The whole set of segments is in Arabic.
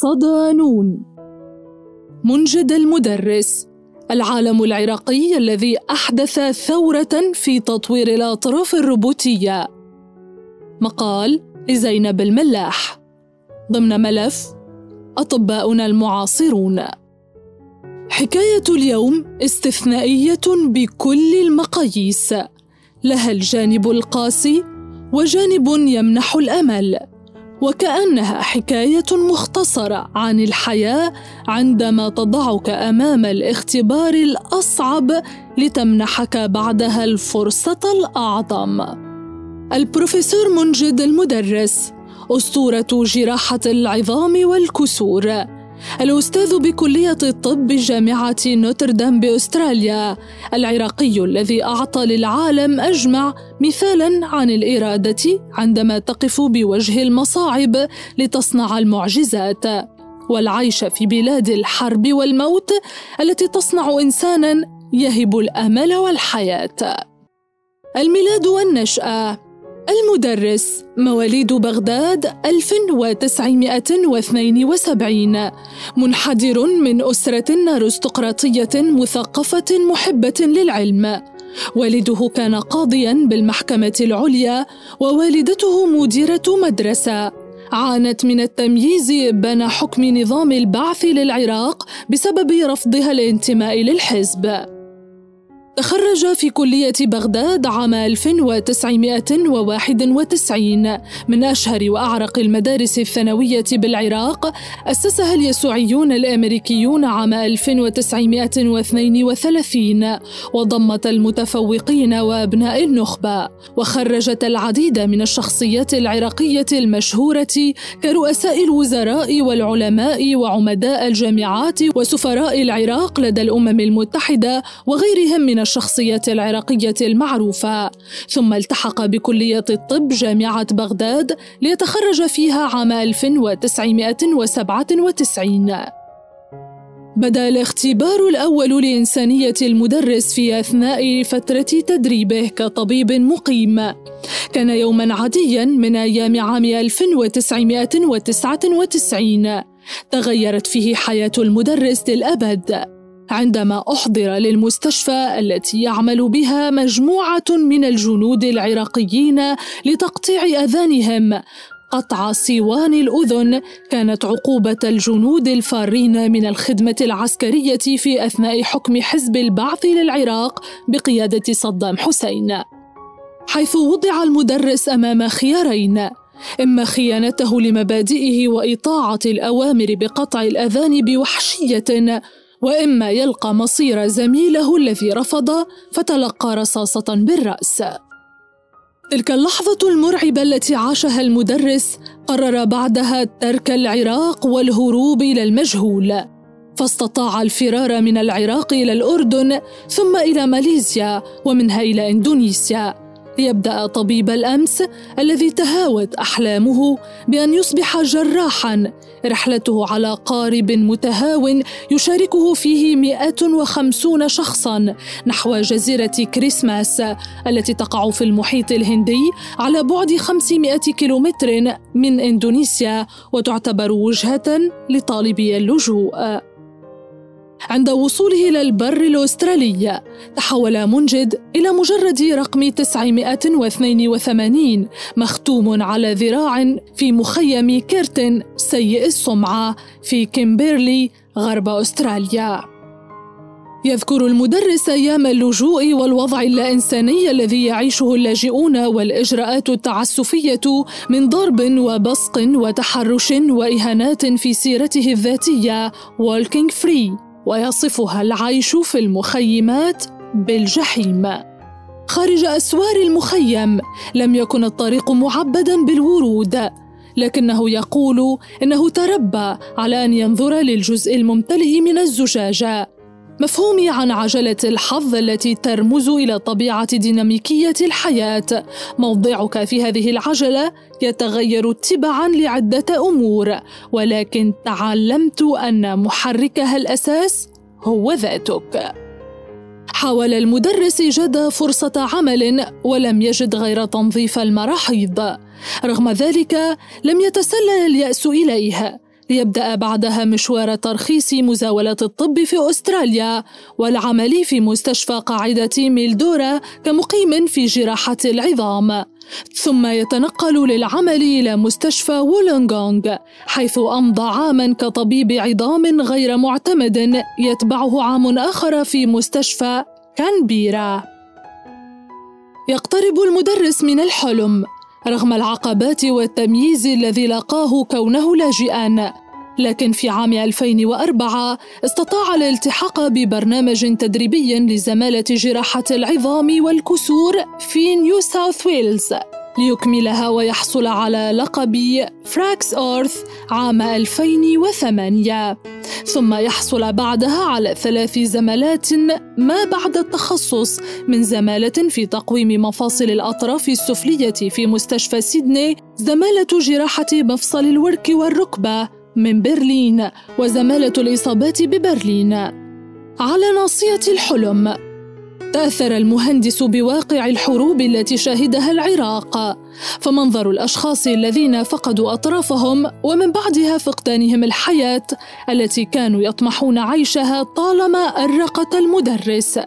صدانون. منجد المدرس العالم العراقي الذي أحدث ثورة في تطوير الأطراف الروبوتية. مقال لزينب الملاح. ضمن ملف أطباؤنا المعاصرون. حكاية اليوم استثنائية بكل المقاييس. لها الجانب القاسي وجانب يمنح الأمل. وكأنها حكاية مختصرة عن الحياة عندما تضعك أمام الاختبار الأصعب لتمنحك بعدها الفرصة الأعظم. البروفيسور منجد المدرس أسطورة جراحة العظام والكسور. الأستاذ بكلية الطب بجامعة نوتردام بأستراليا العراقي الذي أعطى للعالم أجمع مثالا عن الإرادة عندما تقف بوجه المصاعب لتصنع المعجزات. والعيش في بلاد الحرب والموت التي تصنع إنسانا يهب الأمل والحياة. الميلاد والنشأة. المدرس مواليد بغداد 1972 منحدر من أسرة أرستقراطية مثقفة محبة للعلم. والده كان قاضيا بالمحكمة العليا ووالدته مديرة مدرسة. عانت من التمييز بين حكم نظام البعث للعراق بسبب رفضها الانتماء للحزب. تخرج في كلية بغداد عام 1991 من أشهر وأعرق المدارس الثانوية بالعراق أسسها اليسوعيون الأمريكيون عام 1932 وضمت المتفوقين وأبناء النخبة. وخرجت العديد من الشخصيات العراقية المشهورة كرؤساء الوزراء والعلماء وعمداء الجامعات وسفراء العراق لدى الأمم المتحدة وغيرهم من الشخصيات العراقية المعروفة ثم التحق بكلية الطب جامعة بغداد ليتخرج فيها عام 1997 بدأ الاختبار الأول لإنسانية المدرس في أثناء فترة تدريبه كطبيب مقيم. كان يوما عاديا من أيام عام 1999 تغيرت فيه حياة المدرس للأبد. عندما أحضر للمستشفى التي يعمل بها مجموعة من الجنود العراقيين لتقطيع أذانهم قطع سيوان الأذن كانت عقوبة الجنود الفارين من الخدمة العسكرية في أثناء حكم حزب البعث للعراق بقيادة صدام حسين. حيث وضع المدرس أمام خيارين إما خيانته لمبادئه وإطاعة الأوامر بقطع الأذان بوحشية وإما يلقى مصير زميله الذي رفض فتلقى رصاصة بالرأس. تلك اللحظة المرعبة التي عاشها المدرس قرر بعدها ترك العراق والهروب إلى المجهول فاستطاع الفرار من العراق إلى الأردن ثم إلى ماليزيا ومنها إلى إندونيسيا. ليبدا طبيب الأمس الذي تهاوت أحلامه بأن يصبح جراحا. رحلته على قارب متهاون يشاركه فيه 150 شخصا نحو جزيرة كريسماس التي تقع في المحيط الهندي على بعد 500 كيلومتر من إندونيسيا وتعتبر وجهة لطالبي اللجوء. عند وصوله إلى البر الأسترالي تحول منجد إلى مجرد رقم 982 مختوم على ذراع في مخيم كيرتن سيء السمعة في كيمبيرلي غرب أستراليا. يذكر المدرس أيام اللجوء والوضع اللا انساني الذي يعيشه اللاجئون والإجراءات التعسفية من ضرب وبصق وتحرش وإهانات في سيرته الذاتية walking free. ويصفها العيش في المخيمات بالجحيم. خارج أسوار المخيم لم يكن الطريق معبدا بالورود لكنه يقول إنه تربى على أن ينظر للجزء الممتلئ من الزجاجة. مفهومي عن عجلة الحظ التي ترمز إلى طبيعة ديناميكية الحياة. موضعك في هذه العجلة يتغير تبعا لعدة أمور ولكن تعلمت أن محركها الأساس هو ذاتك. حاول المدرس إيجاد فرصة عمل ولم يجد غير تنظيف المراحيض. رغم ذلك لم يتسلل اليأس إليه. ليبدأ بعدها مشوار ترخيص مزاولة الطب في أستراليا والعمل في مستشفى قاعدة ميلدورا كمقيم في جراحة العظام. ثم يتنقل للعمل إلى مستشفى وولونغونغ حيث أمضى عاما كطبيب عظام غير معتمد يتبعه عام آخر في مستشفى كانبيرا. يقترب المدرس من الحلم. رغم العقبات والتمييز الذي لاقاه كونه لاجئا. لكن في عام 2004 استطاع الالتحاق ببرنامج تدريبي لزمالة جراحة العظام والكسور في نيو ساوث ويلز. ليكملها ويحصل على لقب FRACS Orth عام 2008 ثم يحصل بعدها على ثلاث زمالات ما بعد التخصص من زمالة في تقويم مفاصل الأطراف السفلية في مستشفى سيدني زمالة جراحة مفصل الورك والركبة من برلين وزمالة الإصابات ببرلين. على ناصية الحلم تأثر المهندس بواقع الحروب التي شهدها العراق. فمنظر الأشخاص الذين فقدوا أطرافهم ومن بعدها فقدانهم الحياة التي كانوا يطمحون عيشها طالما أرقت المدرس.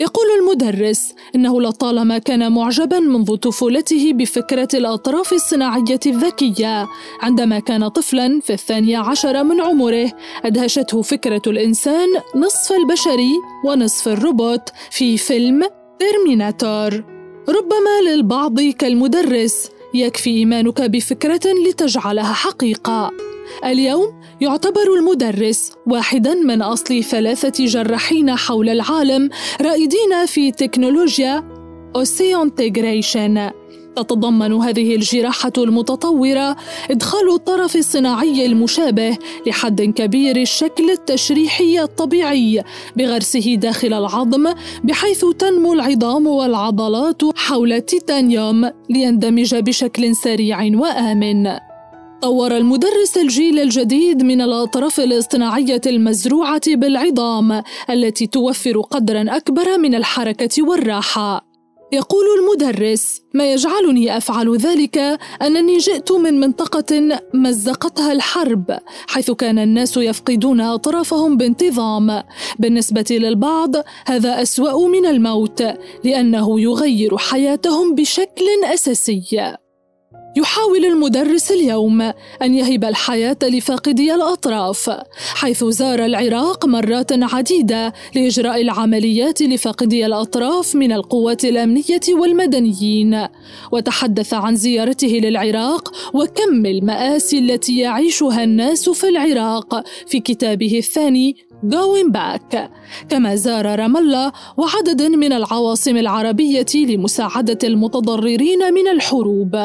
يقول المدرس إنه لطالما كان معجبا منذ طفولته بفكرة الأطراف الصناعية الذكية عندما كان طفلا في الثانية عشر من عمره أدهشته فكرة الإنسان نصف البشري ونصف الروبوت في فيلم Terminator. ربما للبعض كالمدرس يكفي إيمانك بفكرة لتجعلها حقيقة. اليوم يعتبر المدرس واحدا من أصل ثلاثة جراحين حول العالم رائدين في تكنولوجيا osseointegration تتضمن هذه الجراحة المتطورة إدخال الطرف الصناعي المشابه لحد كبير الشكل التشريحي الطبيعي بغرسه داخل العظم بحيث تنمو العظام والعضلات حول التيتانيوم ليندمج بشكل سريع وآمن. طور المدرس الجيل الجديد من الأطراف الاصطناعية المزروعة بالعظام التي توفر قدرا أكبر من الحركة والراحة. يقول المدرس: ما يجعلني أفعل ذلك أنني جئت من منطقة مزقتها الحرب، حيث كان الناس يفقدون أطرافهم بانتظام. بالنسبة للبعض هذا أسوأ من الموت، لأنه يغير حياتهم بشكل أساسي. يحاول المدرس اليوم أن يهب الحياة لفاقدي الأطراف، حيث زار العراق مرات عديدة لإجراء العمليات لفاقدي الأطراف من القوات الأمنية والمدنيين، وتحدث عن زيارته للعراق وكم المآسي التي يعيشها الناس في العراق في كتابه الثاني Going Back. كما زار رام الله وعدد من العواصم العربية لمساعدة المتضررين من الحروب.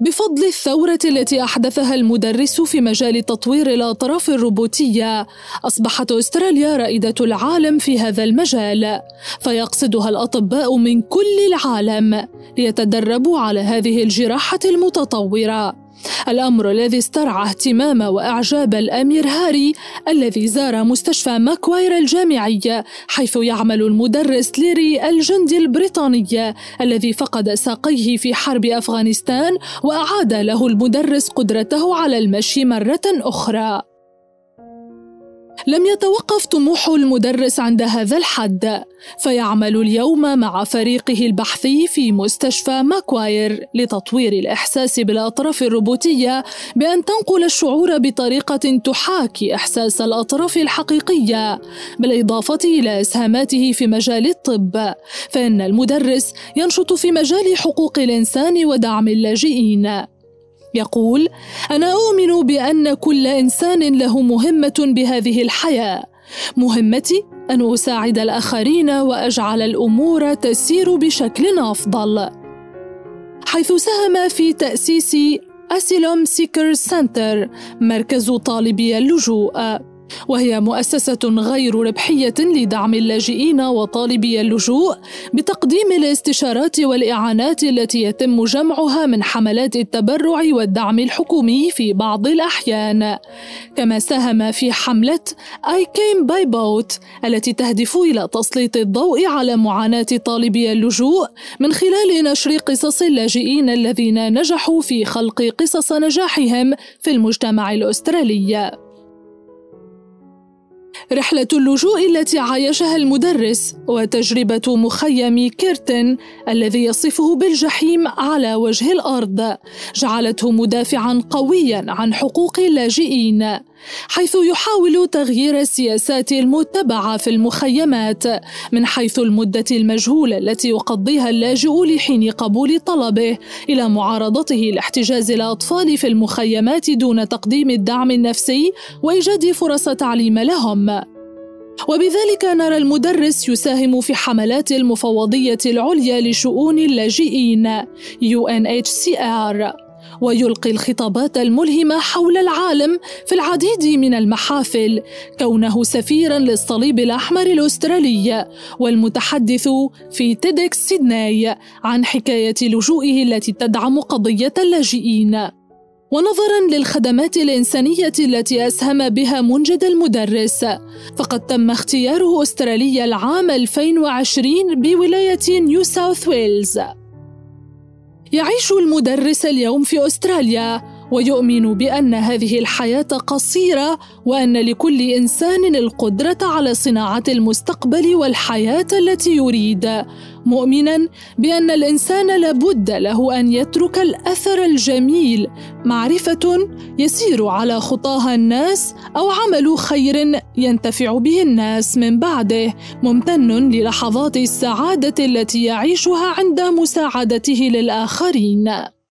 بفضل الثورة التي أحدثها المدرس في مجال تطوير الأطراف الروبوتية، أصبحت أستراليا رائدة العالم في هذا المجال، فيقصدها الأطباء من كل العالم ليتدربوا على هذه الجراحة المتطورة. الأمر الذي استرعى اهتمام وإعجاب الأمير هاري الذي زار مستشفى ماكواير الجامعي حيث يعمل المدرس ليري الجندي البريطاني الذي فقد ساقيه في حرب أفغانستان وأعاد له المدرس قدرته على المشي مرة أخرى. لم يتوقف طموح المدرس عند هذا الحد فيعمل اليوم مع فريقه البحثي في مستشفى ماكواير لتطوير الإحساس بالأطراف الروبوتية بأن تنقل الشعور بطريقة تحاكي إحساس الأطراف الحقيقية بالإضافة إلى إسهاماته في مجال الطب فإن المدرس ينشط في مجال حقوق الإنسان ودعم اللاجئين. يقول أنا أؤمن بأن كل إنسان له مهمة بهذه الحياة. مهمتي أن أساعد الآخرين وأجعل الأمور تسير بشكل أفضل. حيث ساهم في تأسيس Asylum Seeker Centre مركز طالبي اللجوء. وهي مؤسسة غير ربحية لدعم اللاجئين وطالبي اللجوء بتقديم الاستشارات والإعانات التي يتم جمعها من حملات التبرع والدعم الحكومي في بعض الأحيان. كما ساهم في حملة I came by boat التي تهدف إلى تسليط الضوء على معاناة طالبي اللجوء من خلال نشر قصص اللاجئين الذين نجحوا في خلق قصص نجاحهم في المجتمع الأسترالي. رحلة اللجوء التي عايشها المدرس وتجربة مخيم كيرتن الذي يصفه بالجحيم على وجه الأرض جعلته مدافعا قويا عن حقوق اللاجئين. حيث يحاول تغيير السياسات المتبعة في المخيمات من حيث المدة المجهولة التي يقضيها اللاجئ لحين قبول طلبه إلى معارضته لاحتجاز الأطفال في المخيمات دون تقديم الدعم النفسي وإيجاد فرص تعليم لهم. وبذلك نرى المدرس يساهم في حملات المفوضية العليا لشؤون اللاجئين UNHCR ويلقي الخطابات الملهمة حول العالم في العديد من المحافل كونه سفيرا للصليب الأحمر الأسترالي والمتحدث في TEDx Sydney عن حكاية لجوئه التي تدعم قضية اللاجئين. ونظرا للخدمات الإنسانية التي أسهم بها منجد المدرس فقد تم اختياره أسترالي العام 2020 بولاية نيو ساوث ويلز. يعيش المدرس اليوم في أستراليا. ويؤمن بأن هذه الحياة قصيرة وأن لكل إنسان القدرة على صناعة المستقبل والحياة التي يريد. مؤمنا بأن الإنسان لابد له أن يترك الأثر الجميل معرفة يسير على خطاها الناس أو عمل خير ينتفع به الناس من بعده. ممتن للحظات السعادة التي يعيشها عند مساعدته للآخرين.